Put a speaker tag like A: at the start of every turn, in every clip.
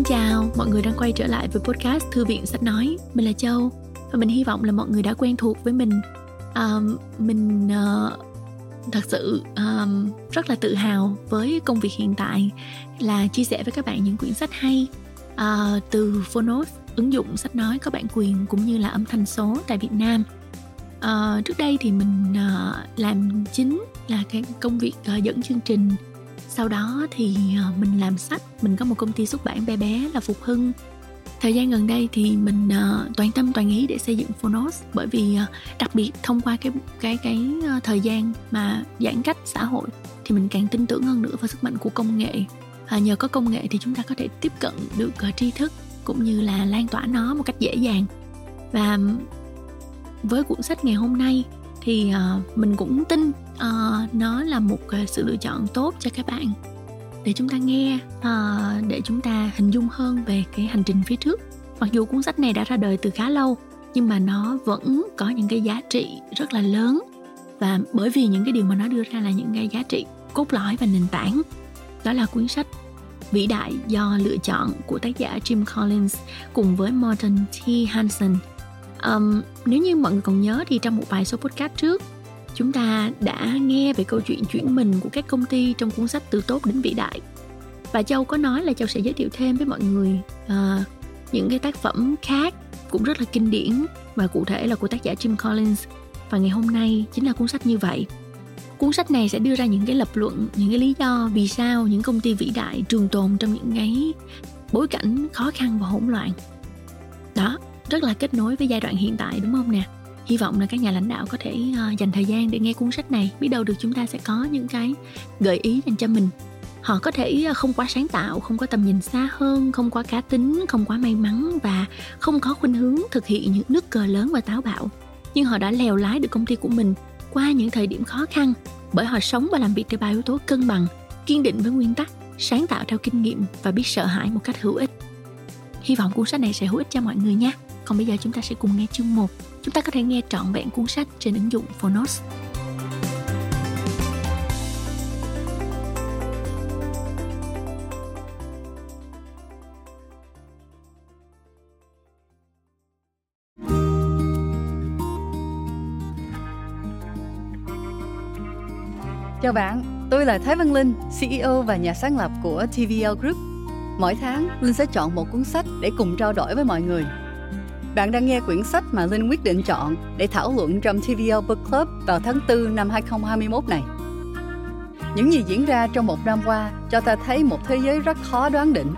A: Xin chào, mọi người đang quay trở lại với podcast Thư viện Sách Nói. Mình là Châu và mình hy vọng là mọi người đã quen thuộc với mình. Um, mình uh, thật sự um, rất là tự hào với công việc hiện tại là chia sẻ với các bạn những quyển sách hay uh, từ Phonos ứng dụng sách nói có bản quyền cũng như là âm thanh số tại Việt Nam. Uh, trước đây thì mình uh, làm chính là cái công việc uh, dẫn chương trình sau đó thì ờ, mình làm sách mình có một công ty xuất bản bé bé là phục hưng. Thời gian gần đây thì mình uh, toàn tâm toàn ý để xây dựng Phonos bởi vì uh, đặc biệt thông qua cái cái cái uh, thời gian mà giãn cách xã hội thì mình càng tin tưởng hơn nữa vào sức mạnh của công nghệ. À, nhờ có công nghệ thì chúng ta có thể tiếp cận được uh, tri thức cũng như là lan tỏa nó một cách dễ dàng. Và với cuốn sách ngày hôm nay thì uh, mình cũng tin uh, nó là một uh, sự lựa chọn tốt cho các bạn để chúng ta nghe uh, để chúng ta hình dung hơn về cái hành trình phía trước mặc dù cuốn sách này đã ra đời từ khá lâu nhưng mà nó vẫn có những cái giá trị rất là lớn và bởi vì những cái điều mà nó đưa ra là những cái giá trị cốt lõi và nền tảng đó là cuốn sách vĩ đại do lựa chọn của tác giả Jim Collins cùng với Morton T. Hansen. Um, nếu như mọi người còn nhớ thì trong một vài số podcast trước chúng ta đã nghe về câu chuyện chuyển mình của các công ty trong cuốn sách từ tốt đến vĩ đại. Và châu có nói là châu sẽ giới thiệu thêm với mọi người uh, những cái tác phẩm khác cũng rất là kinh điển và cụ thể là của tác giả Jim Collins. Và ngày hôm nay chính là cuốn sách như vậy. Cuốn sách này sẽ đưa ra những cái lập luận những cái lý do vì sao những công ty vĩ đại trường tồn trong những cái bối cảnh khó khăn và hỗn loạn. Đó rất là kết nối với giai đoạn hiện tại đúng không nè? Hy vọng là các nhà lãnh đạo có thể ờ, dành thời gian để nghe cuốn sách này. Biết đâu được chúng ta sẽ có những cái gợi ý dành cho mình. Họ có thể ờ, không quá sáng tạo, không có tầm nhìn xa hơn, không quá cá tính, không quá may mắn và không có khuynh hướng thực hiện những nước cờ lớn và táo bạo. Nhưng họ đã lèo lái được công ty của mình qua những thời điểm khó khăn bởi họ sống và làm việc theo ba yếu tố cân bằng, kiên định với nguyên tắc, sáng tạo theo kinh nghiệm và biết sợ hãi một cách hữu ích. Hy vọng cuốn sách này sẽ hữu ích cho mọi người nhé. còn bây giờ chúng ta sẽ cùng nghe chương 1 chúng ta có thể nghe trọn vẹn cuốn sách trên ứng dụng Phonos
B: Chào bạn, tôi là Thái Văn Linh, CEO và nhà sáng lập của TVL Group. Mỗi tháng, Linh sẽ chọn một cuốn sách để cùng trao đổi với mọi người. Bạn đang nghe quyển sách mà Linh quyết định chọn để thảo luận trong TVL Book Club vào tháng 4 năm 2021 này. Những gì diễn ra trong một năm qua cho ta thấy một thế giới rất khó đoán định.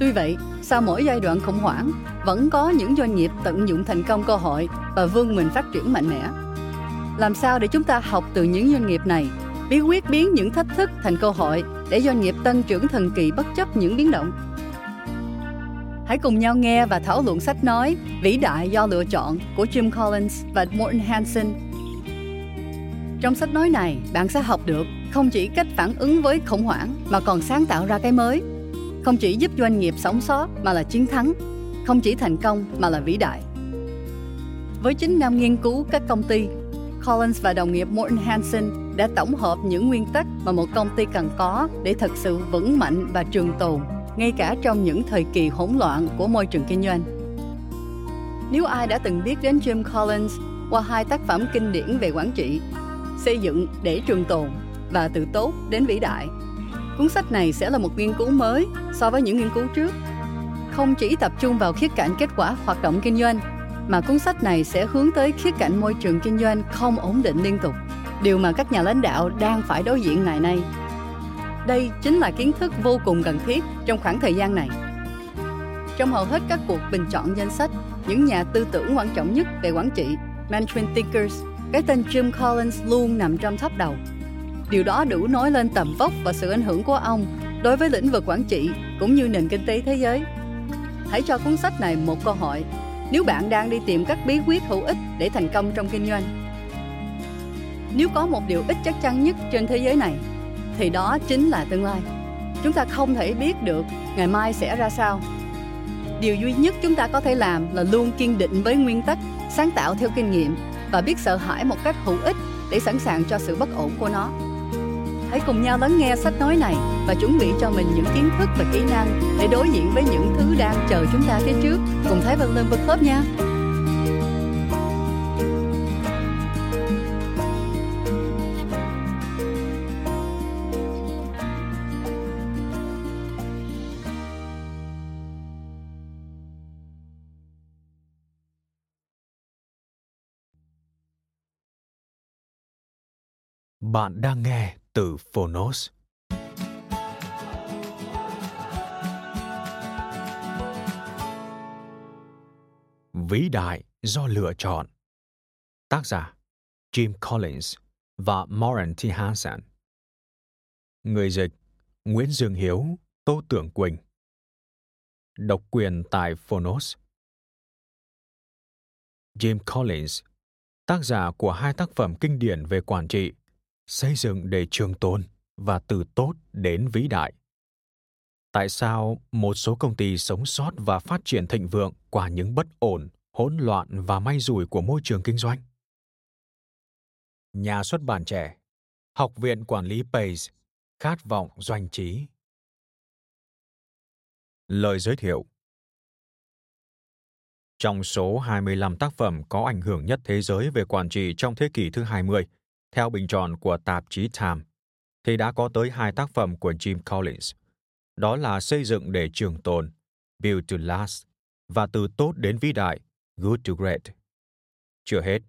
B: Tuy vậy, sau mỗi giai đoạn khủng hoảng, vẫn có những doanh nghiệp tận dụng thành công cơ hội và vươn mình phát triển mạnh mẽ. Làm sao để chúng ta học từ những doanh nghiệp này bí quyết biến những thách thức thành cơ hội để doanh nghiệp tăng trưởng thần kỳ bất chấp những biến động. Hãy cùng nhau nghe và thảo luận sách nói Vĩ đại do lựa chọn của Jim Collins và Morton Hansen. Trong sách nói này, bạn sẽ học được không chỉ cách phản ứng với khủng hoảng mà còn sáng tạo ra cái mới. Không chỉ giúp doanh nghiệp sống sót mà là chiến thắng, không chỉ thành công mà là vĩ đại. Với 9 năm nghiên cứu các công ty, Collins và đồng nghiệp Morton Hansen đã tổng hợp những nguyên tắc mà một công ty cần có để thật sự vững mạnh và trường tồn, ngay cả trong những thời kỳ hỗn loạn của môi trường kinh doanh. Nếu ai đã từng biết đến Jim Collins qua hai tác phẩm kinh điển về quản trị, xây dựng để trường tồn và từ tốt đến vĩ đại, cuốn sách này sẽ là một nghiên cứu mới so với những nghiên cứu trước. Không chỉ tập trung vào khía cạnh kết quả hoạt động kinh doanh, mà cuốn sách này sẽ hướng tới khía cạnh môi trường kinh doanh không ổn định liên tục điều mà các nhà lãnh đạo đang phải đối diện ngày nay. Đây chính là kiến thức vô cùng cần thiết trong khoảng thời gian này. Trong hầu hết các cuộc bình chọn danh sách, những nhà tư tưởng quan trọng nhất về quản trị, Management Thinkers, cái tên Jim Collins luôn nằm trong top đầu. Điều đó đủ nói lên tầm vóc và sự ảnh hưởng của ông đối với lĩnh vực quản trị cũng như nền kinh tế thế giới. Hãy cho cuốn sách này một cơ hội nếu bạn đang đi tìm các bí quyết hữu ích để thành công trong kinh doanh nếu có một điều ít chắc chắn nhất trên thế giới này thì đó chính là tương lai. Chúng ta không thể biết được ngày mai sẽ ra sao. Điều duy nhất chúng ta có thể làm là luôn kiên định với nguyên tắc, sáng tạo theo kinh nghiệm và biết sợ hãi một cách hữu ích để sẵn sàng cho sự bất ổn của nó. Hãy cùng nhau lắng nghe sách nói này và chuẩn bị cho mình những kiến thức và kỹ năng để đối diện với những thứ đang chờ chúng ta phía trước. Cùng Thái Văn lên Book khớp nha.
C: Bạn đang nghe từ Phonos. Vĩ đại do lựa chọn Tác giả Jim Collins và Moran T. Hansen Người dịch Nguyễn Dương Hiếu, Tô Tưởng Quỳnh Độc quyền tại Phonos Jim Collins, tác giả của hai tác phẩm kinh điển về quản trị xây dựng để trường tồn và từ tốt đến vĩ đại. Tại sao một số công ty sống sót và phát triển thịnh vượng qua những bất ổn hỗn loạn và may rủi của môi trường kinh doanh? Nhà xuất bản trẻ học viện quản lý pace khát vọng doanh trí. Lời giới thiệu. Trong số 25 tác phẩm có ảnh hưởng nhất thế giới về quản trị trong thế kỷ thứ 20, theo bình chọn của tạp chí Time, thì đã có tới hai tác phẩm của Jim Collins. Đó là Xây dựng để trường tồn, Build to Last, và Từ tốt đến vĩ đại, Good to Great. Chưa hết,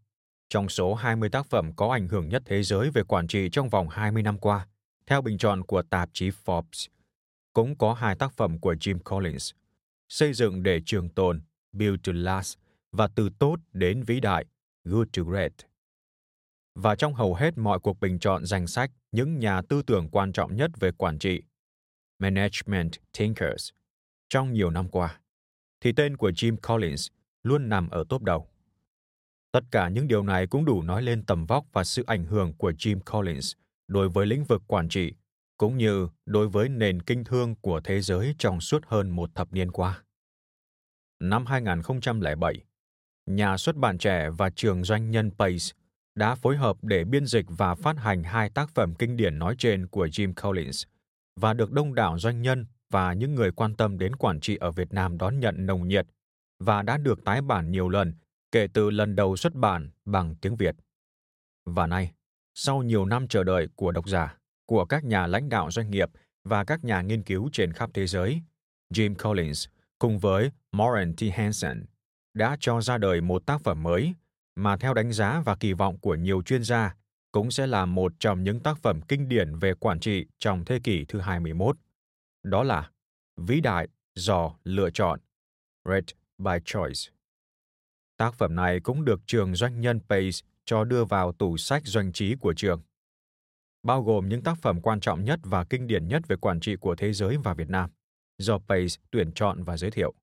C: trong số 20 tác phẩm có ảnh hưởng nhất thế giới về quản trị trong vòng 20 năm qua, theo bình chọn của tạp chí Forbes, cũng có hai tác phẩm của Jim Collins, Xây dựng để trường tồn, Build to Last, và Từ tốt đến vĩ đại, Good to Great và trong hầu hết mọi cuộc bình chọn danh sách những nhà tư tưởng quan trọng nhất về quản trị, Management Thinkers, trong nhiều năm qua, thì tên của Jim Collins luôn nằm ở top đầu. Tất cả những điều này cũng đủ nói lên tầm vóc và sự ảnh hưởng của Jim Collins đối với lĩnh vực quản trị, cũng như đối với nền kinh thương của thế giới trong suốt hơn một thập niên qua. Năm 2007, nhà xuất bản trẻ và trường doanh nhân Pace đã phối hợp để biên dịch và phát hành hai tác phẩm kinh điển nói trên của Jim Collins và được đông đảo doanh nhân và những người quan tâm đến quản trị ở Việt Nam đón nhận nồng nhiệt và đã được tái bản nhiều lần kể từ lần đầu xuất bản bằng tiếng Việt. Và nay, sau nhiều năm chờ đợi của độc giả, của các nhà lãnh đạo doanh nghiệp và các nhà nghiên cứu trên khắp thế giới, Jim Collins cùng với Moran T. Hansen đã cho ra đời một tác phẩm mới mà theo đánh giá và kỳ vọng của nhiều chuyên gia, cũng sẽ là một trong những tác phẩm kinh điển về quản trị trong thế kỷ thứ 21. Đó là Vĩ đại do lựa chọn, (Red by Choice. Tác phẩm này cũng được trường doanh nhân Pace cho đưa vào tủ sách doanh trí của trường. Bao gồm những tác phẩm quan trọng nhất và kinh điển nhất về quản trị của thế giới và Việt Nam, do Pace tuyển chọn và giới thiệu.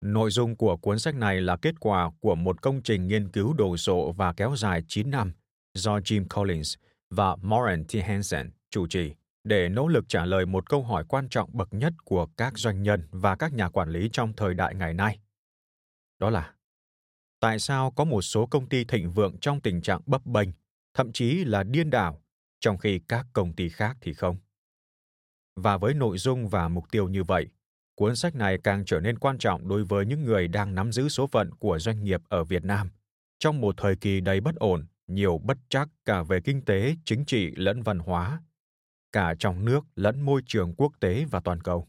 C: Nội dung của cuốn sách này là kết quả của một công trình nghiên cứu đồ sộ và kéo dài 9 năm do Jim Collins và Moran T. Hansen chủ trì để nỗ lực trả lời một câu hỏi quan trọng bậc nhất của các doanh nhân và các nhà quản lý trong thời đại ngày nay. Đó là tại sao có một số công ty thịnh vượng trong tình trạng bấp bênh, thậm chí là điên đảo, trong khi các công ty khác thì không? Và với nội dung và mục tiêu như vậy, cuốn sách này càng trở nên quan trọng đối với những người đang nắm giữ số phận của doanh nghiệp ở Việt Nam trong một thời kỳ đầy bất ổn, nhiều bất chắc cả về kinh tế, chính trị lẫn văn hóa, cả trong nước lẫn môi trường quốc tế và toàn cầu.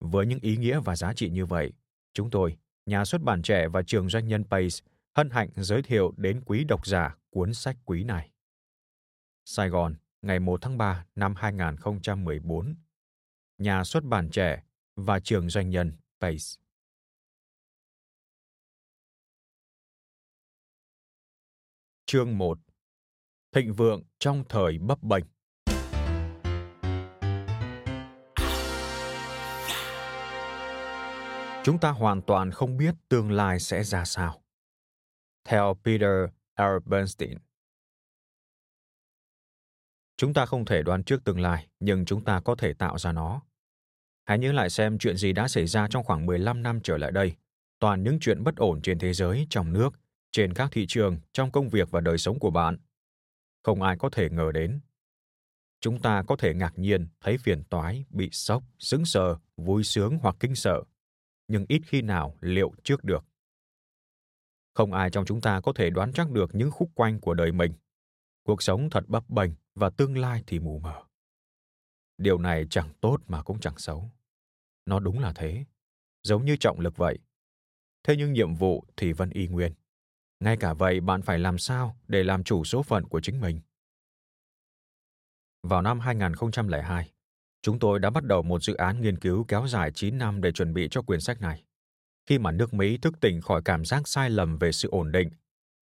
C: Với những ý nghĩa và giá trị như vậy, chúng tôi, nhà xuất bản trẻ và trường doanh nhân Pace, hân hạnh giới thiệu đến quý độc giả cuốn sách quý này. Sài Gòn, ngày 1 tháng 3 năm 2014. Nhà xuất bản trẻ và trường doanh nhân PACE. Chương 1 Thịnh vượng trong thời bấp bênh Chúng ta hoàn toàn không biết tương lai sẽ ra sao. Theo Peter R. Bernstein Chúng ta không thể đoán trước tương lai, nhưng chúng ta có thể tạo ra nó. Hãy nhớ lại xem chuyện gì đã xảy ra trong khoảng 15 năm trở lại đây. Toàn những chuyện bất ổn trên thế giới, trong nước, trên các thị trường trong công việc và đời sống của bạn. Không ai có thể ngờ đến. Chúng ta có thể ngạc nhiên thấy phiền toái, bị sốc, sững sờ, vui sướng hoặc kinh sợ, nhưng ít khi nào liệu trước được. Không ai trong chúng ta có thể đoán chắc được những khúc quanh của đời mình. Cuộc sống thật bấp bênh và tương lai thì mù mờ. Điều này chẳng tốt mà cũng chẳng xấu. Nó đúng là thế, giống như trọng lực vậy. Thế nhưng nhiệm vụ thì vẫn y nguyên. Ngay cả vậy bạn phải làm sao để làm chủ số phận của chính mình? Vào năm 2002, chúng tôi đã bắt đầu một dự án nghiên cứu kéo dài 9 năm để chuẩn bị cho quyển sách này. Khi mà nước Mỹ thức tỉnh khỏi cảm giác sai lầm về sự ổn định,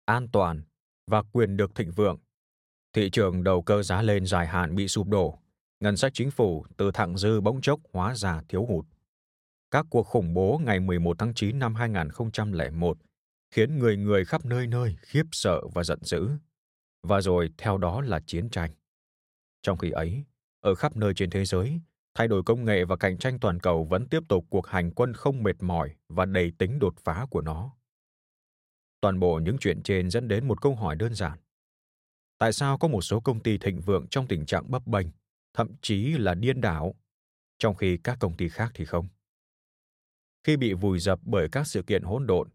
C: an toàn và quyền được thịnh vượng, thị trường đầu cơ giá lên dài hạn bị sụp đổ, ngân sách chính phủ từ thặng dư bỗng chốc hóa ra thiếu hụt. Các cuộc khủng bố ngày 11 tháng 9 năm 2001 khiến người người khắp nơi nơi khiếp sợ và giận dữ. Và rồi theo đó là chiến tranh. Trong khi ấy, ở khắp nơi trên thế giới, thay đổi công nghệ và cạnh tranh toàn cầu vẫn tiếp tục cuộc hành quân không mệt mỏi và đầy tính đột phá của nó. Toàn bộ những chuyện trên dẫn đến một câu hỏi đơn giản. Tại sao có một số công ty thịnh vượng trong tình trạng bấp bênh, thậm chí là điên đảo, trong khi các công ty khác thì không? Khi bị vùi dập bởi các sự kiện hỗn độn,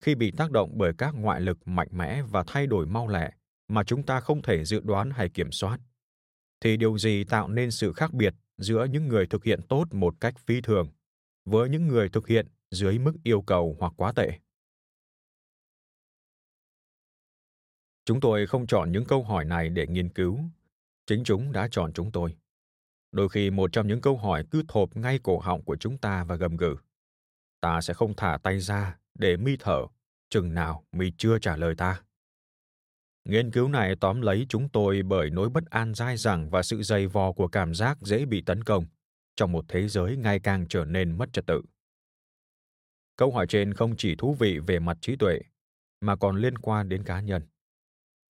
C: khi bị tác động bởi các ngoại lực mạnh mẽ và thay đổi mau lẹ mà chúng ta không thể dự đoán hay kiểm soát thì điều gì tạo nên sự khác biệt giữa những người thực hiện tốt một cách phi thường với những người thực hiện dưới mức yêu cầu hoặc quá tệ chúng tôi không chọn những câu hỏi này để nghiên cứu chính chúng đã chọn chúng tôi. Đôi khi một trong những câu hỏi cứ thộp ngay cổ họng của chúng ta và gầm gừ. Ta sẽ không thả tay ra để mi thở, chừng nào mi chưa trả lời ta. Nghiên cứu này tóm lấy chúng tôi bởi nỗi bất an dai dẳng và sự dày vò của cảm giác dễ bị tấn công trong một thế giới ngày càng trở nên mất trật tự. Câu hỏi trên không chỉ thú vị về mặt trí tuệ, mà còn liên quan đến cá nhân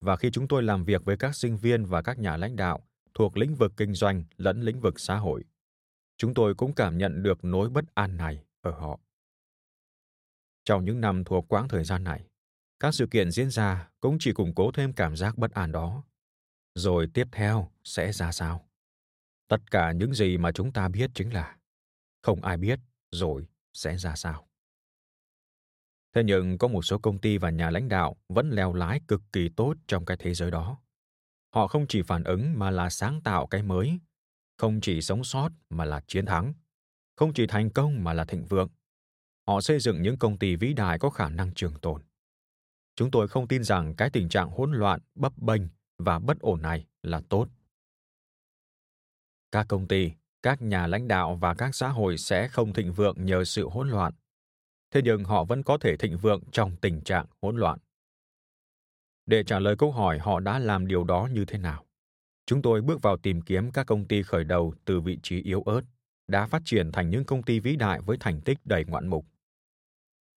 C: và khi chúng tôi làm việc với các sinh viên và các nhà lãnh đạo thuộc lĩnh vực kinh doanh lẫn lĩnh vực xã hội chúng tôi cũng cảm nhận được nỗi bất an này ở họ trong những năm thuộc quãng thời gian này, các sự kiện diễn ra cũng chỉ củng cố thêm cảm giác bất an đó. Rồi tiếp theo sẽ ra sao? Tất cả những gì mà chúng ta biết chính là không ai biết rồi sẽ ra sao. Thế nhưng có một số công ty và nhà lãnh đạo vẫn leo lái cực kỳ tốt trong cái thế giới đó. Họ không chỉ phản ứng mà là sáng tạo cái mới, không chỉ sống sót mà là chiến thắng, không chỉ thành công mà là thịnh vượng, họ xây dựng những công ty vĩ đại có khả năng trường tồn. Chúng tôi không tin rằng cái tình trạng hỗn loạn, bấp bênh và bất ổn này là tốt. Các công ty, các nhà lãnh đạo và các xã hội sẽ không thịnh vượng nhờ sự hỗn loạn. Thế nhưng họ vẫn có thể thịnh vượng trong tình trạng hỗn loạn. Để trả lời câu hỏi họ đã làm điều đó như thế nào, chúng tôi bước vào tìm kiếm các công ty khởi đầu từ vị trí yếu ớt đã phát triển thành những công ty vĩ đại với thành tích đầy ngoạn mục.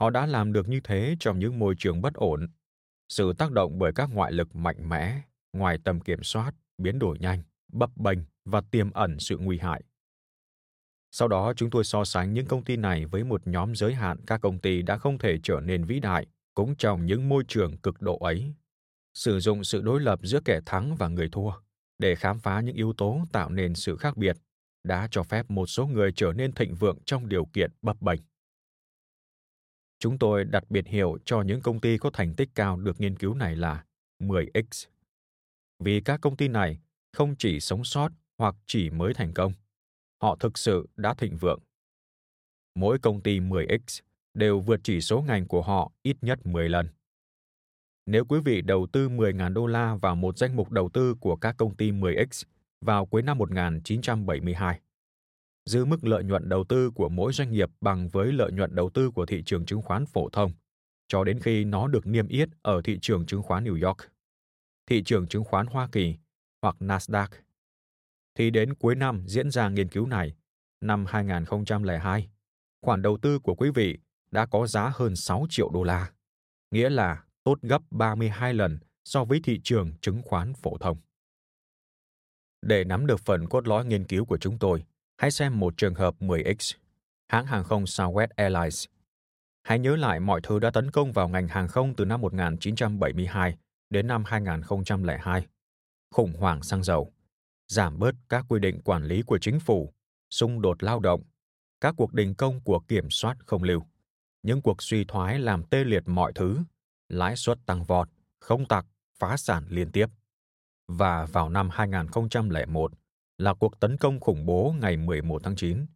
C: Họ đã làm được như thế trong những môi trường bất ổn, sự tác động bởi các ngoại lực mạnh mẽ, ngoài tầm kiểm soát, biến đổi nhanh, bấp bênh và tiềm ẩn sự nguy hại. Sau đó chúng tôi so sánh những công ty này với một nhóm giới hạn các công ty đã không thể trở nên vĩ đại cũng trong những môi trường cực độ ấy. Sử dụng sự đối lập giữa kẻ thắng và người thua để khám phá những yếu tố tạo nên sự khác biệt đã cho phép một số người trở nên thịnh vượng trong điều kiện bấp bênh. Chúng tôi đặt biệt hiệu cho những công ty có thành tích cao được nghiên cứu này là 10X. Vì các công ty này không chỉ sống sót hoặc chỉ mới thành công, họ thực sự đã thịnh vượng. Mỗi công ty 10X đều vượt chỉ số ngành của họ ít nhất 10 lần. Nếu quý vị đầu tư 10.000 đô la vào một danh mục đầu tư của các công ty 10X vào cuối năm 1972. Dư mức lợi nhuận đầu tư của mỗi doanh nghiệp bằng với lợi nhuận đầu tư của thị trường chứng khoán phổ thông, cho đến khi nó được niêm yết ở thị trường chứng khoán New York, thị trường chứng khoán Hoa Kỳ hoặc Nasdaq. Thì đến cuối năm diễn ra nghiên cứu này, năm 2002, khoản đầu tư của quý vị đã có giá hơn 6 triệu đô la, nghĩa là tốt gấp 32 lần so với thị trường chứng khoán phổ thông. Để nắm được phần cốt lõi nghiên cứu của chúng tôi, hãy xem một trường hợp 10X. Hãng hàng không Southwest Airlines. Hãy nhớ lại mọi thứ đã tấn công vào ngành hàng không từ năm 1972 đến năm 2002. Khủng hoảng xăng dầu, giảm bớt các quy định quản lý của chính phủ, xung đột lao động, các cuộc đình công của kiểm soát không lưu, những cuộc suy thoái làm tê liệt mọi thứ, lãi suất tăng vọt, không tặc, phá sản liên tiếp. Và vào năm 2001 là cuộc tấn công khủng bố ngày 11 tháng 9.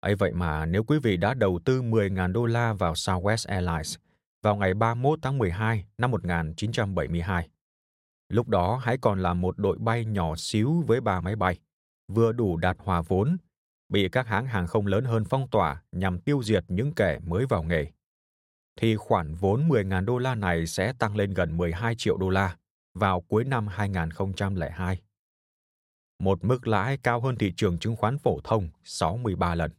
C: ấy vậy mà nếu quý vị đã đầu tư 10.000 đô la vào Southwest Airlines vào ngày 31 tháng 12 năm 1972, lúc đó hãy còn là một đội bay nhỏ xíu với ba máy bay, vừa đủ đạt hòa vốn, bị các hãng hàng không lớn hơn phong tỏa nhằm tiêu diệt những kẻ mới vào nghề thì khoản vốn 10.000 đô la này sẽ tăng lên gần 12 triệu đô la vào cuối năm 2002. Một mức lãi cao hơn thị trường chứng khoán phổ thông 63 lần.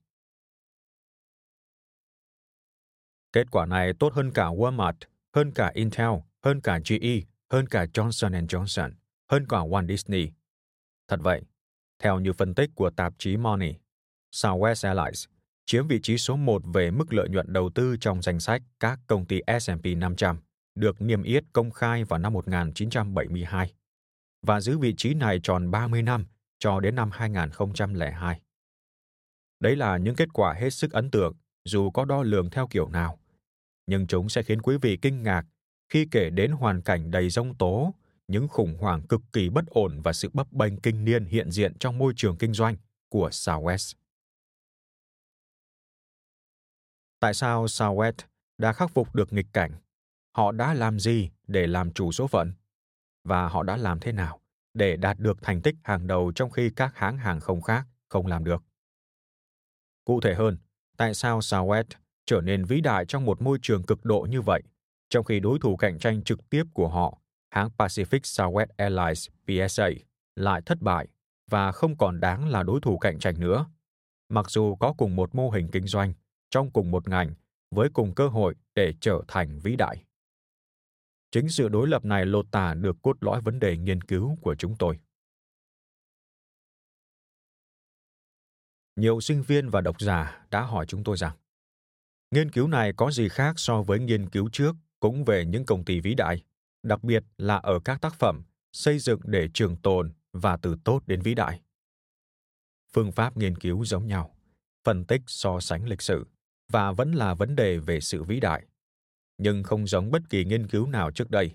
C: Kết quả này tốt hơn cả Walmart, hơn cả Intel, hơn cả GE, hơn cả Johnson Johnson, hơn cả Walt Disney. Thật vậy, theo như phân tích của tạp chí Money, Southwest Airlines chiếm vị trí số 1 về mức lợi nhuận đầu tư trong danh sách các công ty S&P 500 được niêm yết công khai vào năm 1972 và giữ vị trí này tròn 30 năm cho đến năm 2002. Đấy là những kết quả hết sức ấn tượng dù có đo lường theo kiểu nào, nhưng chúng sẽ khiến quý vị kinh ngạc khi kể đến hoàn cảnh đầy rông tố, những khủng hoảng cực kỳ bất ổn và sự bấp bênh kinh niên hiện diện trong môi trường kinh doanh của Southwest. Tại sao Southwest đã khắc phục được nghịch cảnh? Họ đã làm gì để làm chủ số phận? Và họ đã làm thế nào để đạt được thành tích hàng đầu trong khi các hãng hàng không khác không làm được? Cụ thể hơn, tại sao Southwest trở nên vĩ đại trong một môi trường cực độ như vậy, trong khi đối thủ cạnh tranh trực tiếp của họ, hãng Pacific Southwest Airlines PSA, lại thất bại và không còn đáng là đối thủ cạnh tranh nữa. Mặc dù có cùng một mô hình kinh doanh, trong cùng một ngành với cùng cơ hội để trở thành vĩ đại. Chính sự đối lập này lột tả được cốt lõi vấn đề nghiên cứu của chúng tôi. Nhiều sinh viên và độc giả đã hỏi chúng tôi rằng, nghiên cứu này có gì khác so với nghiên cứu trước cũng về những công ty vĩ đại, đặc biệt là ở các tác phẩm xây dựng để trường tồn và từ tốt đến vĩ đại. Phương pháp nghiên cứu giống nhau, phân tích so sánh lịch sử, và vẫn là vấn đề về sự vĩ đại nhưng không giống bất kỳ nghiên cứu nào trước đây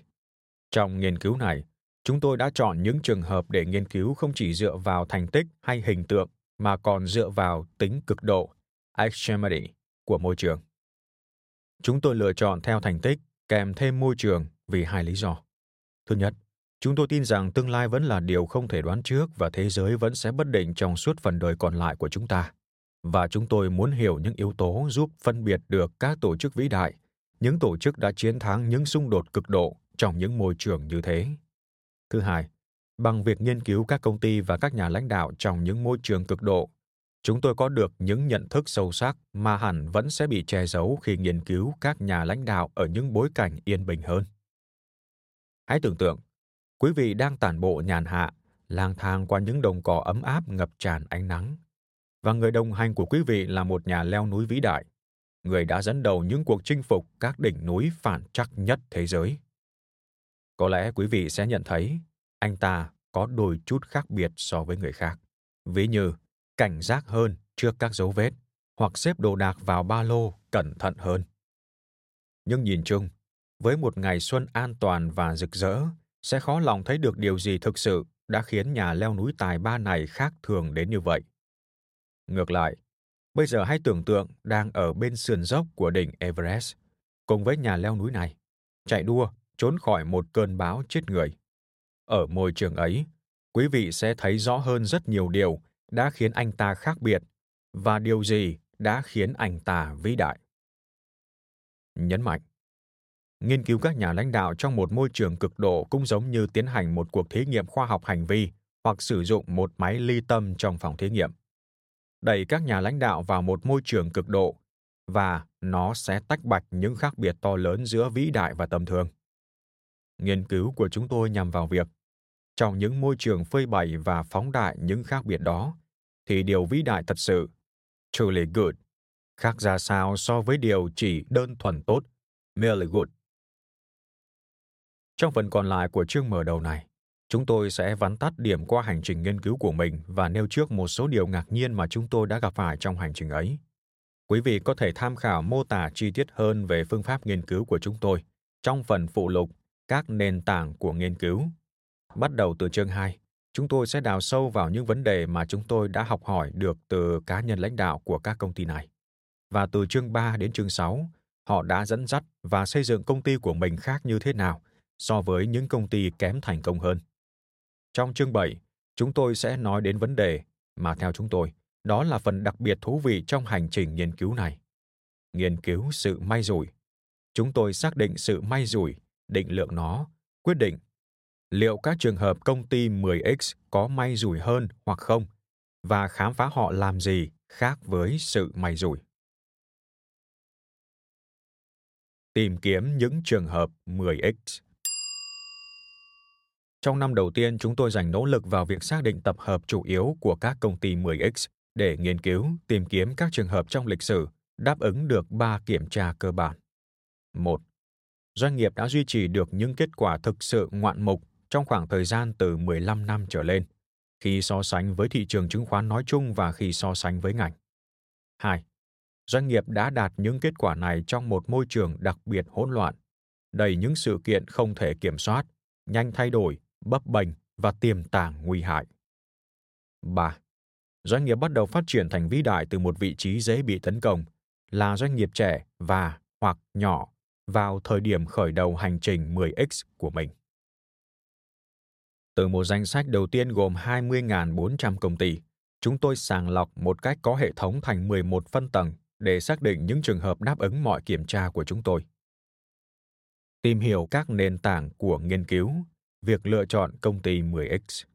C: trong nghiên cứu này chúng tôi đã chọn những trường hợp để nghiên cứu không chỉ dựa vào thành tích hay hình tượng mà còn dựa vào tính cực độ extremity của môi trường chúng tôi lựa chọn theo thành tích kèm thêm môi trường vì hai lý do thứ nhất chúng tôi tin rằng tương lai vẫn là điều không thể đoán trước và thế giới vẫn sẽ bất định trong suốt phần đời còn lại của chúng ta và chúng tôi muốn hiểu những yếu tố giúp phân biệt được các tổ chức vĩ đại, những tổ chức đã chiến thắng những xung đột cực độ trong những môi trường như thế. Thứ hai, bằng việc nghiên cứu các công ty và các nhà lãnh đạo trong những môi trường cực độ, chúng tôi có được những nhận thức sâu sắc mà hẳn vẫn sẽ bị che giấu khi nghiên cứu các nhà lãnh đạo ở những bối cảnh yên bình hơn. Hãy tưởng tượng, quý vị đang tản bộ nhàn hạ, lang thang qua những đồng cỏ ấm áp ngập tràn ánh nắng và người đồng hành của quý vị là một nhà leo núi vĩ đại, người đã dẫn đầu những cuộc chinh phục các đỉnh núi phản chắc nhất thế giới. Có lẽ quý vị sẽ nhận thấy anh ta có đôi chút khác biệt so với người khác. Ví như cảnh giác hơn trước các dấu vết hoặc xếp đồ đạc vào ba lô cẩn thận hơn. Nhưng nhìn chung, với một ngày xuân an toàn và rực rỡ, sẽ khó lòng thấy được điều gì thực sự đã khiến nhà leo núi tài ba này khác thường đến như vậy. Ngược lại, bây giờ hãy tưởng tượng đang ở bên sườn dốc của đỉnh Everest, cùng với nhà leo núi này, chạy đua trốn khỏi một cơn bão chết người. Ở môi trường ấy, quý vị sẽ thấy rõ hơn rất nhiều điều đã khiến anh ta khác biệt và điều gì đã khiến anh ta vĩ đại. Nhấn mạnh, nghiên cứu các nhà lãnh đạo trong một môi trường cực độ cũng giống như tiến hành một cuộc thí nghiệm khoa học hành vi hoặc sử dụng một máy ly tâm trong phòng thí nghiệm đẩy các nhà lãnh đạo vào một môi trường cực độ và nó sẽ tách bạch những khác biệt to lớn giữa vĩ đại và tầm thường. Nghiên cứu của chúng tôi nhằm vào việc trong những môi trường phơi bày và phóng đại những khác biệt đó thì điều vĩ đại thật sự truly good khác ra sao so với điều chỉ đơn thuần tốt, merely good. Trong phần còn lại của chương mở đầu này, chúng tôi sẽ vắn tắt điểm qua hành trình nghiên cứu của mình và nêu trước một số điều ngạc nhiên mà chúng tôi đã gặp phải trong hành trình ấy. Quý vị có thể tham khảo mô tả chi tiết hơn về phương pháp nghiên cứu của chúng tôi trong phần phụ lục các nền tảng của nghiên cứu. Bắt đầu từ chương 2, chúng tôi sẽ đào sâu vào những vấn đề mà chúng tôi đã học hỏi được từ cá nhân lãnh đạo của các công ty này. Và từ chương 3 đến chương 6, họ đã dẫn dắt và xây dựng công ty của mình khác như thế nào so với những công ty kém thành công hơn. Trong chương 7, chúng tôi sẽ nói đến vấn đề mà theo chúng tôi, đó là phần đặc biệt thú vị trong hành trình nghiên cứu này. Nghiên cứu sự may rủi. Chúng tôi xác định sự may rủi, định lượng nó, quyết định liệu các trường hợp công ty 10X có may rủi hơn hoặc không và khám phá họ làm gì khác với sự may rủi. Tìm kiếm những trường hợp 10X trong năm đầu tiên, chúng tôi dành nỗ lực vào việc xác định tập hợp chủ yếu của các công ty 10X để nghiên cứu, tìm kiếm các trường hợp trong lịch sử đáp ứng được ba kiểm tra cơ bản. Một, Doanh nghiệp đã duy trì được những kết quả thực sự ngoạn mục trong khoảng thời gian từ 15 năm trở lên, khi so sánh với thị trường chứng khoán nói chung và khi so sánh với ngành. 2. Doanh nghiệp đã đạt những kết quả này trong một môi trường đặc biệt hỗn loạn, đầy những sự kiện không thể kiểm soát, nhanh thay đổi bấp bênh và tiềm tàng nguy hại. 3. Doanh nghiệp bắt đầu phát triển thành vĩ đại từ một vị trí dễ bị tấn công, là doanh nghiệp trẻ và hoặc nhỏ vào thời điểm khởi đầu hành trình 10X của mình. Từ một danh sách đầu tiên gồm 20.400 công ty, chúng tôi sàng lọc một cách có hệ thống thành 11 phân tầng để xác định những trường hợp đáp ứng mọi kiểm tra của chúng tôi. Tìm hiểu các nền tảng của nghiên cứu việc lựa chọn công ty 10X.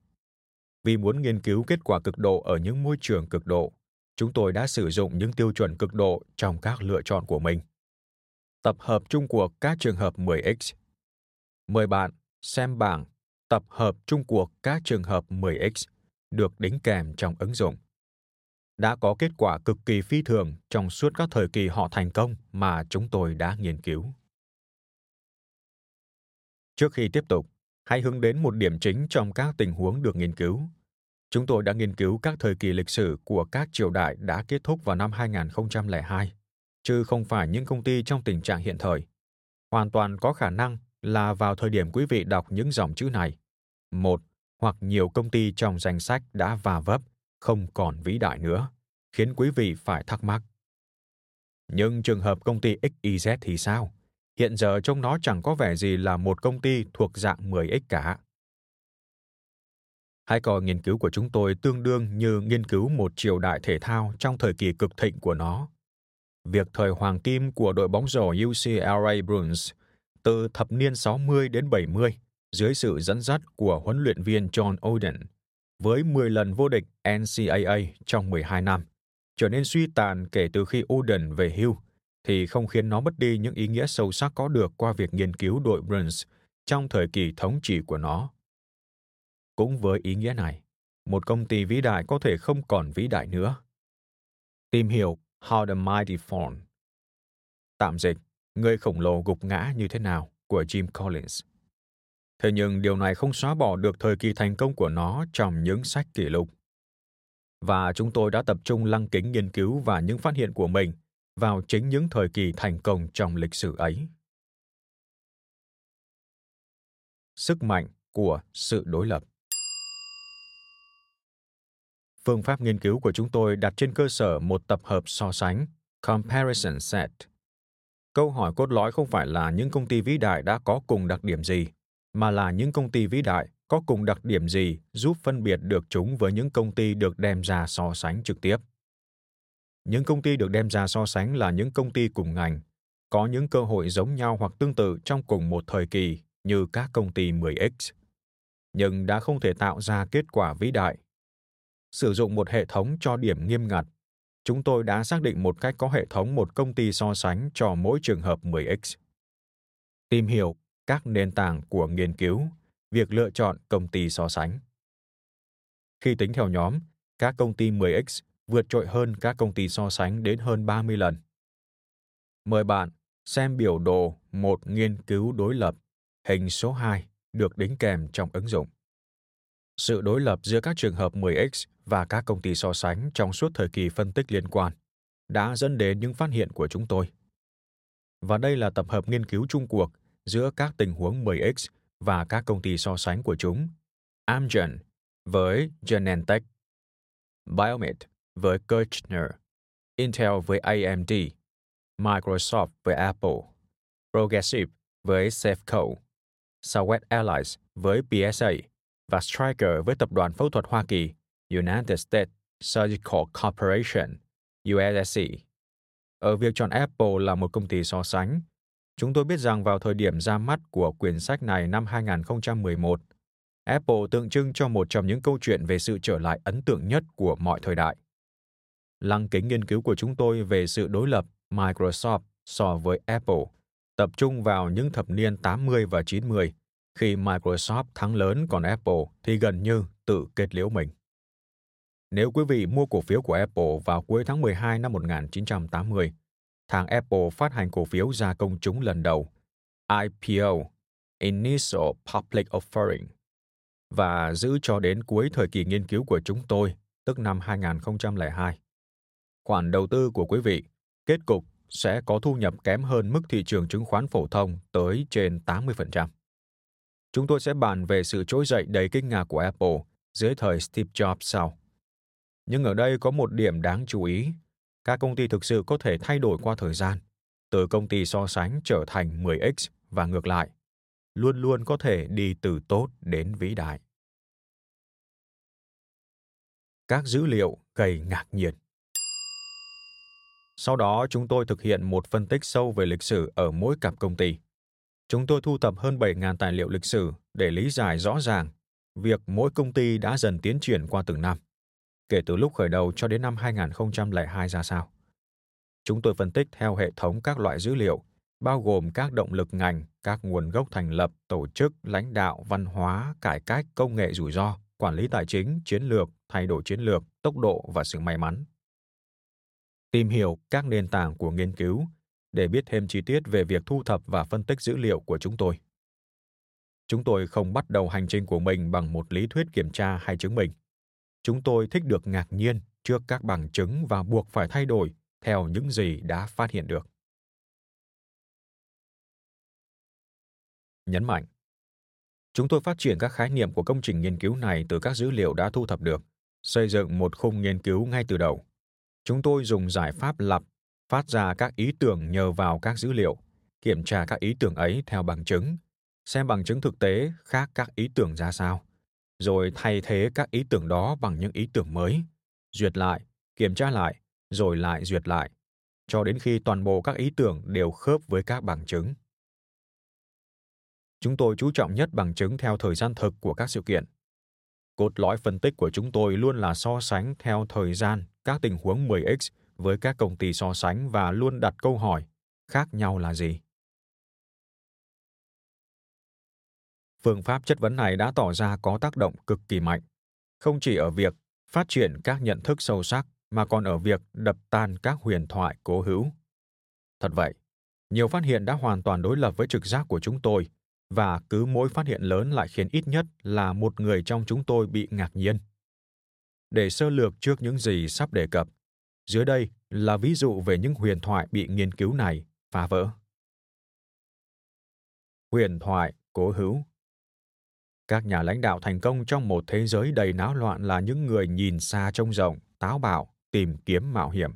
C: Vì muốn nghiên cứu kết quả cực độ ở những môi trường cực độ, chúng tôi đã sử dụng những tiêu chuẩn cực độ trong các lựa chọn của mình. Tập hợp chung cuộc các trường hợp 10X. Mời bạn xem bảng tập hợp chung cuộc các trường hợp 10X được đính kèm trong ứng dụng. Đã có kết quả cực kỳ phi thường trong suốt các thời kỳ họ thành công mà chúng tôi đã nghiên cứu. Trước khi tiếp tục, hãy hướng đến một điểm chính trong các tình huống được nghiên cứu. Chúng tôi đã nghiên cứu các thời kỳ lịch sử của các triều đại đã kết thúc vào năm 2002, chứ không phải những công ty trong tình trạng hiện thời. Hoàn toàn có khả năng là vào thời điểm quý vị đọc những dòng chữ này, một hoặc nhiều công ty trong danh sách đã va vấp, không còn vĩ đại nữa, khiến quý vị phải thắc mắc. Nhưng trường hợp công ty XYZ thì sao? Hiện giờ trông nó chẳng có vẻ gì là một công ty thuộc dạng 10X cả. Hãy coi nghiên cứu của chúng tôi tương đương như nghiên cứu một triều đại thể thao trong thời kỳ cực thịnh của nó. Việc thời hoàng kim của đội bóng rổ UCLA Bruins từ thập niên 60 đến 70 dưới sự dẫn dắt của huấn luyện viên John Oden với 10 lần vô địch NCAA trong 12 năm, trở nên suy tàn kể từ khi Oden về hưu thì không khiến nó mất đi những ý nghĩa sâu sắc có được qua việc nghiên cứu đội Bruins trong thời kỳ thống trị của nó. Cũng với ý nghĩa này, một công ty vĩ đại có thể không còn vĩ đại nữa. Tìm hiểu How the Mighty Fall Tạm dịch, người khổng lồ gục ngã như thế nào của Jim Collins. Thế nhưng điều này không xóa bỏ được thời kỳ thành công của nó trong những sách kỷ lục. Và chúng tôi đã tập trung lăng kính nghiên cứu và những phát hiện của mình vào chính những thời kỳ thành công trong lịch sử ấy. Sức mạnh của sự đối lập Phương pháp nghiên cứu của chúng tôi đặt trên cơ sở một tập hợp so sánh, comparison set. Câu hỏi cốt lõi không phải là những công ty vĩ đại đã có cùng đặc điểm gì, mà là những công ty vĩ đại có cùng đặc điểm gì giúp phân biệt được chúng với những công ty được đem ra so sánh trực tiếp. Những công ty được đem ra so sánh là những công ty cùng ngành, có những cơ hội giống nhau hoặc tương tự trong cùng một thời kỳ như các công ty 10X, nhưng đã không thể tạo ra kết quả vĩ đại. Sử dụng một hệ thống cho điểm nghiêm ngặt, chúng tôi đã xác định một cách có hệ thống một công ty so sánh cho mỗi trường hợp 10X. Tìm hiểu các nền tảng của nghiên cứu, việc lựa chọn công ty so sánh. Khi tính theo nhóm, các công ty 10X vượt trội hơn các công ty so sánh đến hơn 30 lần. Mời bạn xem biểu đồ một nghiên cứu đối lập, hình số 2 được đính kèm trong ứng dụng. Sự đối lập giữa các trường hợp 10x và các công ty so sánh trong suốt thời kỳ phân tích liên quan đã dẫn đến những phát hiện của chúng tôi. Và đây là tập hợp nghiên cứu chung cuộc giữa các tình huống 10x và các công ty so sánh của chúng. Amgen với Genentech, Biomed với Kirchner, Intel với AMD, Microsoft với Apple, Progressive với Safeco, Southwest Airlines với PSA và Stryker với Tập đoàn Phẫu thuật Hoa Kỳ United States Surgical Corporation USSC. Ở việc chọn Apple là một công ty so sánh, chúng tôi biết rằng vào thời điểm ra mắt của quyển sách này năm 2011, Apple tượng trưng cho một trong những câu chuyện về sự trở lại ấn tượng nhất của mọi thời đại. Lăng kính nghiên cứu của chúng tôi về sự đối lập Microsoft so với Apple tập trung vào những thập niên 80 và 90, khi Microsoft thắng lớn còn Apple thì gần như tự kết liễu mình. Nếu quý vị mua cổ phiếu của Apple vào cuối tháng 12 năm 1980, tháng Apple phát hành cổ phiếu ra công chúng lần đầu, IPO, Initial Public Offering, và giữ cho đến cuối thời kỳ nghiên cứu của chúng tôi, tức năm 2002. Khoản đầu tư của quý vị, kết cục sẽ có thu nhập kém hơn mức thị trường chứng khoán phổ thông tới trên 80%. Chúng tôi sẽ bàn về sự trỗi dậy đầy kinh ngạc của Apple dưới thời Steve Jobs sau. Nhưng ở đây có một điểm đáng chú ý. Các công ty thực sự có thể thay đổi qua thời gian, từ công ty so sánh trở thành 10x và ngược lại, luôn luôn có thể đi từ tốt đến vĩ đại. Các dữ liệu gây ngạc nhiên. Sau đó, chúng tôi thực hiện một phân tích sâu về lịch sử ở mỗi cặp công ty. Chúng tôi thu thập hơn 7.000 tài liệu lịch sử để lý giải rõ ràng việc mỗi công ty đã dần tiến triển qua từng năm, kể từ lúc khởi đầu cho đến năm 2002 ra sao. Chúng tôi phân tích theo hệ thống các loại dữ liệu, bao gồm các động lực ngành, các nguồn gốc thành lập, tổ chức, lãnh đạo, văn hóa, cải cách, công nghệ rủi ro, quản lý tài chính, chiến lược, thay đổi chiến lược, tốc độ và sự may mắn tìm hiểu các nền tảng của nghiên cứu để biết thêm chi tiết về việc thu thập và phân tích dữ liệu của chúng tôi. Chúng tôi không bắt đầu hành trình của mình bằng một lý thuyết kiểm tra hay chứng minh. Chúng tôi thích được ngạc nhiên trước các bằng chứng và buộc phải thay đổi theo những gì đã phát hiện được. Nhấn mạnh Chúng tôi phát triển các khái niệm của công trình nghiên cứu này từ các dữ liệu đã thu thập được, xây dựng một khung nghiên cứu ngay từ đầu Chúng tôi dùng giải pháp lặp, phát ra các ý tưởng nhờ vào các dữ liệu, kiểm tra các ý tưởng ấy theo bằng chứng, xem bằng chứng thực tế khác các ý tưởng ra sao, rồi thay thế các ý tưởng đó bằng những ý tưởng mới, duyệt lại, kiểm tra lại, rồi lại duyệt lại, cho đến khi toàn bộ các ý tưởng đều khớp với các bằng chứng. Chúng tôi chú trọng nhất bằng chứng theo thời gian thực của các sự kiện. Cốt lõi phân tích của chúng tôi luôn là so sánh theo thời gian các tình huống 10x với các công ty so sánh và luôn đặt câu hỏi khác nhau là gì. Phương pháp chất vấn này đã tỏ ra có tác động cực kỳ mạnh, không chỉ ở việc phát triển các nhận thức sâu sắc mà còn ở việc đập tan các huyền thoại cố hữu. Thật vậy, nhiều phát hiện đã hoàn toàn đối lập với trực giác của chúng tôi và cứ mỗi phát hiện lớn lại khiến ít nhất là một người trong chúng tôi bị ngạc nhiên để sơ lược trước những gì sắp đề cập. Dưới đây là ví dụ về những huyền thoại bị nghiên cứu này phá vỡ. Huyền thoại cố hữu các nhà lãnh đạo thành công trong một thế giới đầy náo loạn là những người nhìn xa trông rộng, táo bạo, tìm kiếm mạo hiểm.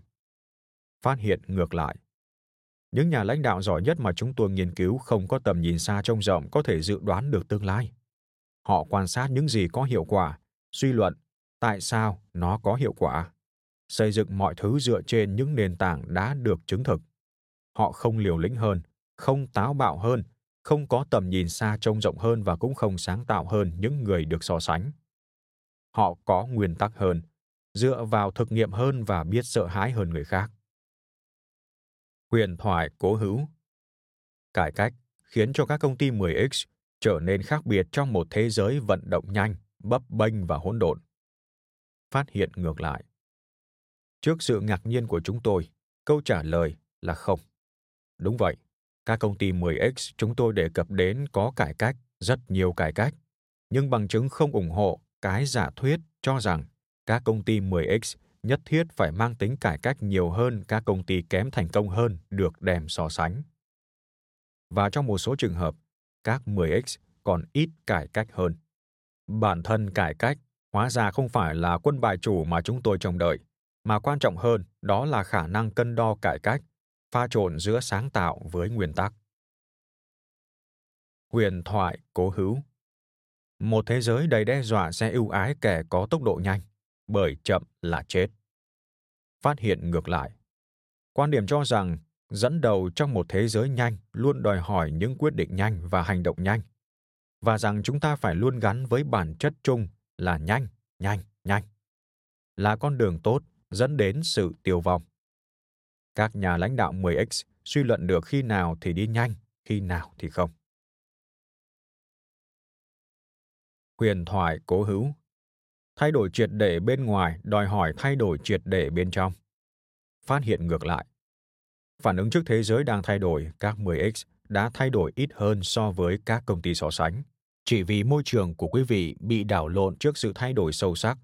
C: Phát hiện ngược lại. Những nhà lãnh đạo giỏi nhất mà chúng tôi nghiên cứu không có tầm nhìn xa trông rộng có thể dự đoán được tương lai. Họ quan sát những gì có hiệu quả, suy luận tại sao nó có hiệu quả xây dựng mọi thứ dựa trên những nền tảng đã được chứng thực họ không liều lĩnh hơn không táo bạo hơn không có tầm nhìn xa trông rộng hơn và cũng không sáng tạo hơn những người được so sánh. Họ có nguyên tắc hơn dựa vào thực nghiệm hơn và biết sợ hãi hơn người khác. Huyền thoại cố hữu. Cải cách khiến cho các công ty 10x trở nên khác biệt trong một thế giới vận động nhanh, bấp bênh và hỗn độn. Phát hiện ngược lại. Trước sự ngạc nhiên của chúng tôi, câu trả lời là không. Đúng vậy, các công ty 10X chúng tôi đề cập đến có cải cách, rất nhiều cải cách, nhưng bằng chứng không ủng hộ cái giả thuyết cho rằng các công ty 10X nhất thiết phải mang tính cải cách nhiều hơn các công ty kém thành công hơn được đem so sánh. Và trong một số trường hợp, các 10X còn ít cải cách hơn. Bản thân cải cách hóa ra không phải là quân bài chủ mà chúng tôi trông đợi, mà quan trọng hơn đó là khả năng cân đo cải cách, pha trộn giữa sáng tạo với nguyên tắc. Huyền thoại cố hữu Một thế giới đầy đe dọa sẽ ưu ái kẻ có tốc độ nhanh, bởi chậm là chết. Phát hiện ngược lại. Quan điểm cho rằng dẫn đầu trong một thế giới nhanh luôn đòi hỏi những quyết định nhanh và hành động nhanh và rằng chúng ta phải luôn gắn với bản chất chung là nhanh, nhanh, nhanh. Là con đường tốt dẫn đến sự tiêu vong. Các nhà lãnh đạo 10X suy luận được khi nào thì đi nhanh, khi nào thì không. Huyền thoại cố hữu Thay đổi triệt để bên ngoài đòi hỏi thay đổi triệt để bên trong. Phát hiện ngược lại. Phản ứng trước thế giới đang thay đổi, các 10X đã thay đổi ít hơn so với các công ty so sánh. Chỉ vì môi trường của quý vị bị đảo lộn trước sự thay đổi sâu sắc,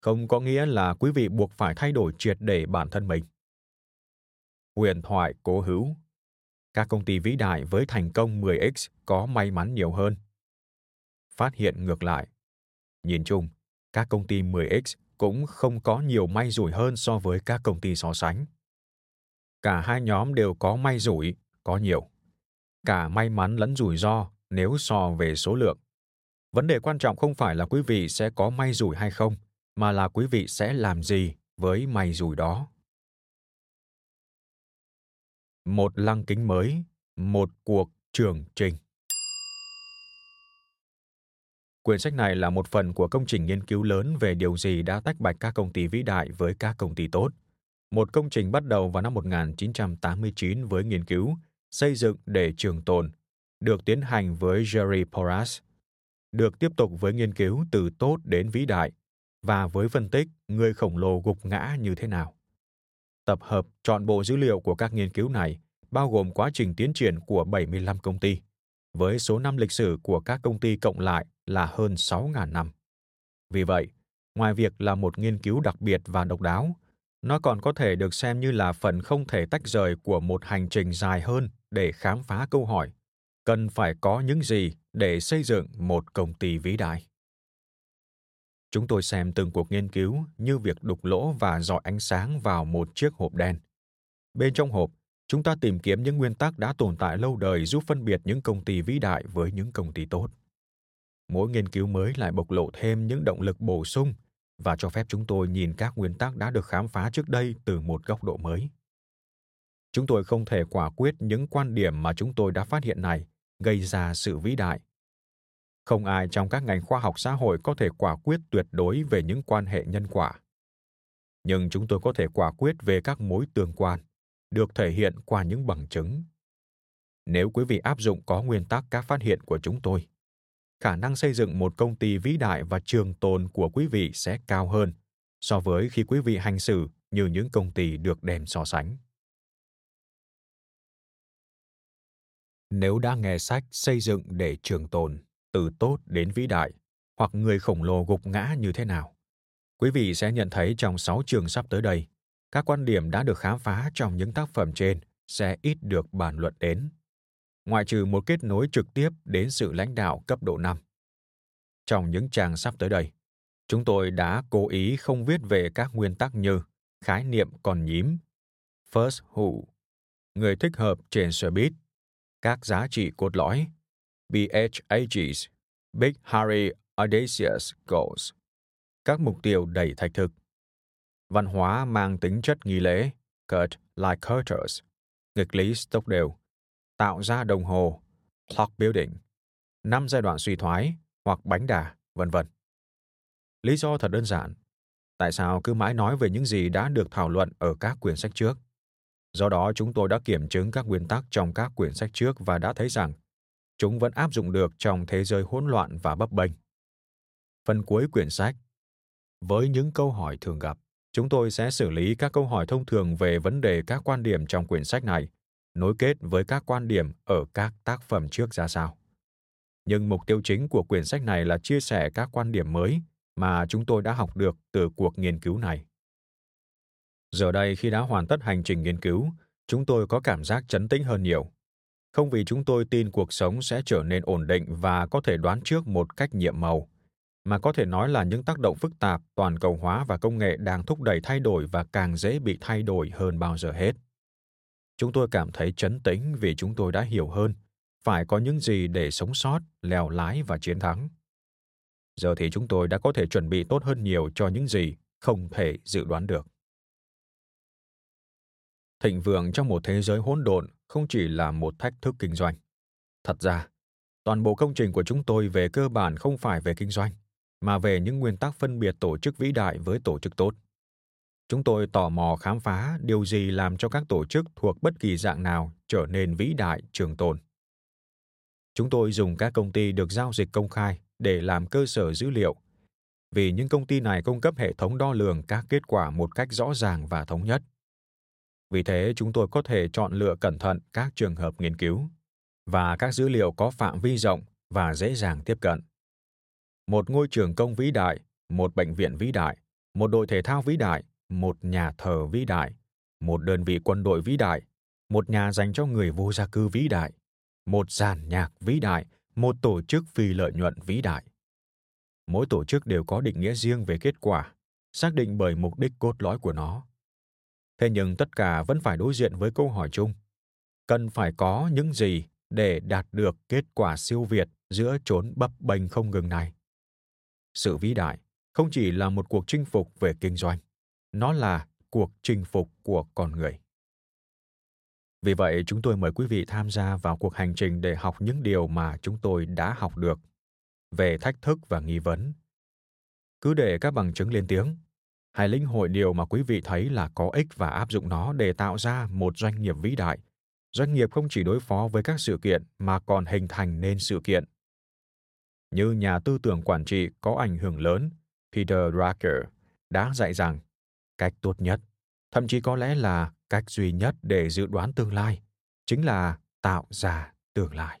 C: không có nghĩa là quý vị buộc phải thay đổi triệt để bản thân mình. Huyền thoại cố hữu Các công ty vĩ đại với thành công 10x có may mắn nhiều hơn. Phát hiện ngược lại. Nhìn chung, các công ty 10x cũng không có nhiều may rủi hơn so với các công ty so sánh. Cả hai nhóm đều có may rủi, có nhiều. Cả may mắn lẫn rủi ro nếu so về số lượng. Vấn đề quan trọng không phải là quý vị sẽ có may rủi hay không, mà là quý vị sẽ làm gì với may rủi đó. Một lăng kính mới, một cuộc trường trình. Quyển sách này là một phần của công trình nghiên cứu lớn về điều gì đã tách bạch các công ty vĩ đại với các công ty tốt. Một công trình bắt đầu vào năm 1989 với nghiên cứu xây dựng để trường tồn, được tiến hành với Jerry Porras, được tiếp tục với nghiên cứu từ tốt đến vĩ đại và với phân tích người khổng lồ gục ngã như thế nào. Tập hợp chọn bộ dữ liệu của các nghiên cứu này bao gồm quá trình tiến triển của 75 công ty, với số năm lịch sử của các công ty cộng lại là hơn 6.000 năm. Vì vậy, ngoài việc là một nghiên cứu đặc biệt và độc đáo, nó còn có thể được xem như là phần không thể tách rời của một hành trình dài hơn để khám phá câu hỏi cần phải có những gì để xây dựng một công ty vĩ đại chúng tôi xem từng cuộc nghiên cứu như việc đục lỗ và dọi ánh sáng vào một chiếc hộp đen. Bên trong hộp, chúng ta tìm kiếm những nguyên tắc đã tồn tại lâu đời giúp phân biệt những công ty vĩ đại với những công ty tốt. Mỗi nghiên cứu mới lại bộc lộ thêm những động lực bổ sung và cho phép chúng tôi nhìn các nguyên tắc đã được khám phá trước đây từ một góc độ mới. Chúng tôi không thể quả quyết những quan điểm mà chúng tôi đã phát hiện này, gây ra sự vĩ đại không ai trong các ngành khoa học xã hội có thể quả quyết tuyệt đối về những quan hệ nhân quả. Nhưng chúng tôi có thể quả quyết về các mối tương quan, được thể hiện qua những bằng chứng. Nếu quý vị áp dụng có nguyên tắc các phát hiện của chúng tôi, khả năng xây dựng một công ty vĩ đại và trường tồn của quý vị sẽ cao hơn so với khi quý vị hành xử như những công ty được đem so sánh. Nếu đã nghe sách xây dựng để trường tồn từ tốt đến vĩ đại hoặc người khổng lồ gục ngã như thế nào quý vị sẽ nhận thấy trong sáu chương sắp tới đây các quan điểm đã được khám phá trong những tác phẩm trên sẽ ít được bàn luận đến ngoại trừ một kết nối trực tiếp đến sự lãnh đạo cấp độ 5. Trong những trang sắp tới đây, chúng tôi đã cố ý không viết về các nguyên tắc như khái niệm còn nhím, first who, người thích hợp trên xe buýt, các giá trị cốt lõi, BHAGs, Big Harry Audacious Goals, các mục tiêu đầy thách thức. Văn hóa mang tính chất nghi lễ, cut like cutters, nghịch lý tốc đều, tạo ra đồng hồ, clock building, năm giai đoạn suy thoái hoặc bánh đà, vân vân. Lý do thật đơn giản. Tại sao cứ mãi nói về những gì đã được thảo luận ở các quyển sách trước? Do đó, chúng tôi đã kiểm chứng các nguyên tắc trong các quyển sách trước và đã thấy rằng chúng vẫn áp dụng được trong thế giới hỗn loạn và bấp bênh. Phần cuối quyển sách với những câu hỏi thường gặp Chúng tôi sẽ xử lý các câu hỏi thông thường về vấn đề các quan điểm trong quyển sách này, nối kết với các quan điểm ở các tác phẩm trước ra sao. Nhưng mục tiêu chính của quyển sách này là chia sẻ các quan điểm mới mà chúng tôi đã học được từ cuộc nghiên cứu này. Giờ đây khi đã hoàn tất hành trình nghiên cứu, chúng tôi có cảm giác chấn tĩnh hơn nhiều. Không vì chúng tôi tin cuộc sống sẽ trở nên ổn định và có thể đoán trước một cách nhiệm màu, mà có thể nói là những tác động phức tạp, toàn cầu hóa và công nghệ đang thúc đẩy thay đổi và càng dễ bị thay đổi hơn bao giờ hết. Chúng tôi cảm thấy chấn tĩnh vì chúng tôi đã hiểu hơn phải có những gì để sống sót, lèo lái và chiến thắng. Giờ thì chúng tôi đã có thể chuẩn bị tốt hơn nhiều cho những gì không thể dự đoán được. Thịnh vượng trong một thế giới hỗn độn không chỉ là một thách thức kinh doanh. Thật ra, toàn bộ công trình của chúng tôi về cơ bản không phải về kinh doanh, mà về những nguyên tắc phân biệt tổ chức vĩ đại với tổ chức tốt. Chúng tôi tò mò khám phá điều gì làm cho các tổ chức thuộc bất kỳ dạng nào trở nên vĩ đại trường tồn. Chúng tôi dùng các công ty được giao dịch công khai để làm cơ sở dữ liệu, vì những công ty này cung cấp hệ thống đo lường các kết quả một cách rõ ràng và thống nhất. Vì thế, chúng tôi có thể chọn lựa cẩn thận các trường hợp nghiên cứu và các dữ liệu có phạm vi rộng và dễ dàng tiếp cận. Một ngôi trường công vĩ đại, một bệnh viện vĩ đại, một đội thể thao vĩ đại, một nhà thờ vĩ đại, một đơn vị quân đội vĩ đại, một nhà dành cho người vô gia cư vĩ đại, một giàn nhạc vĩ đại, một tổ chức phi lợi nhuận vĩ đại. Mỗi tổ chức đều có định nghĩa riêng về kết quả, xác định bởi mục đích cốt lõi của nó. Thế nhưng tất cả vẫn phải đối diện với câu hỏi chung. Cần phải có những gì để đạt được kết quả siêu việt giữa chốn bấp bênh không ngừng này? Sự vĩ đại không chỉ là một cuộc chinh phục về kinh doanh, nó là cuộc chinh phục của con người. Vì vậy, chúng tôi mời quý vị tham gia vào cuộc hành trình để học những điều mà chúng tôi đã học được về thách thức và nghi vấn. Cứ để các bằng chứng lên tiếng, hãy lĩnh hội điều mà quý vị thấy là có ích và áp dụng nó để tạo ra một doanh nghiệp vĩ đại. Doanh nghiệp không chỉ đối phó với các sự kiện mà còn hình thành nên sự kiện. Như nhà tư tưởng quản trị có ảnh hưởng lớn, Peter Drucker đã dạy rằng cách tốt nhất, thậm chí có lẽ là cách duy nhất để dự đoán tương lai chính là tạo ra tương lai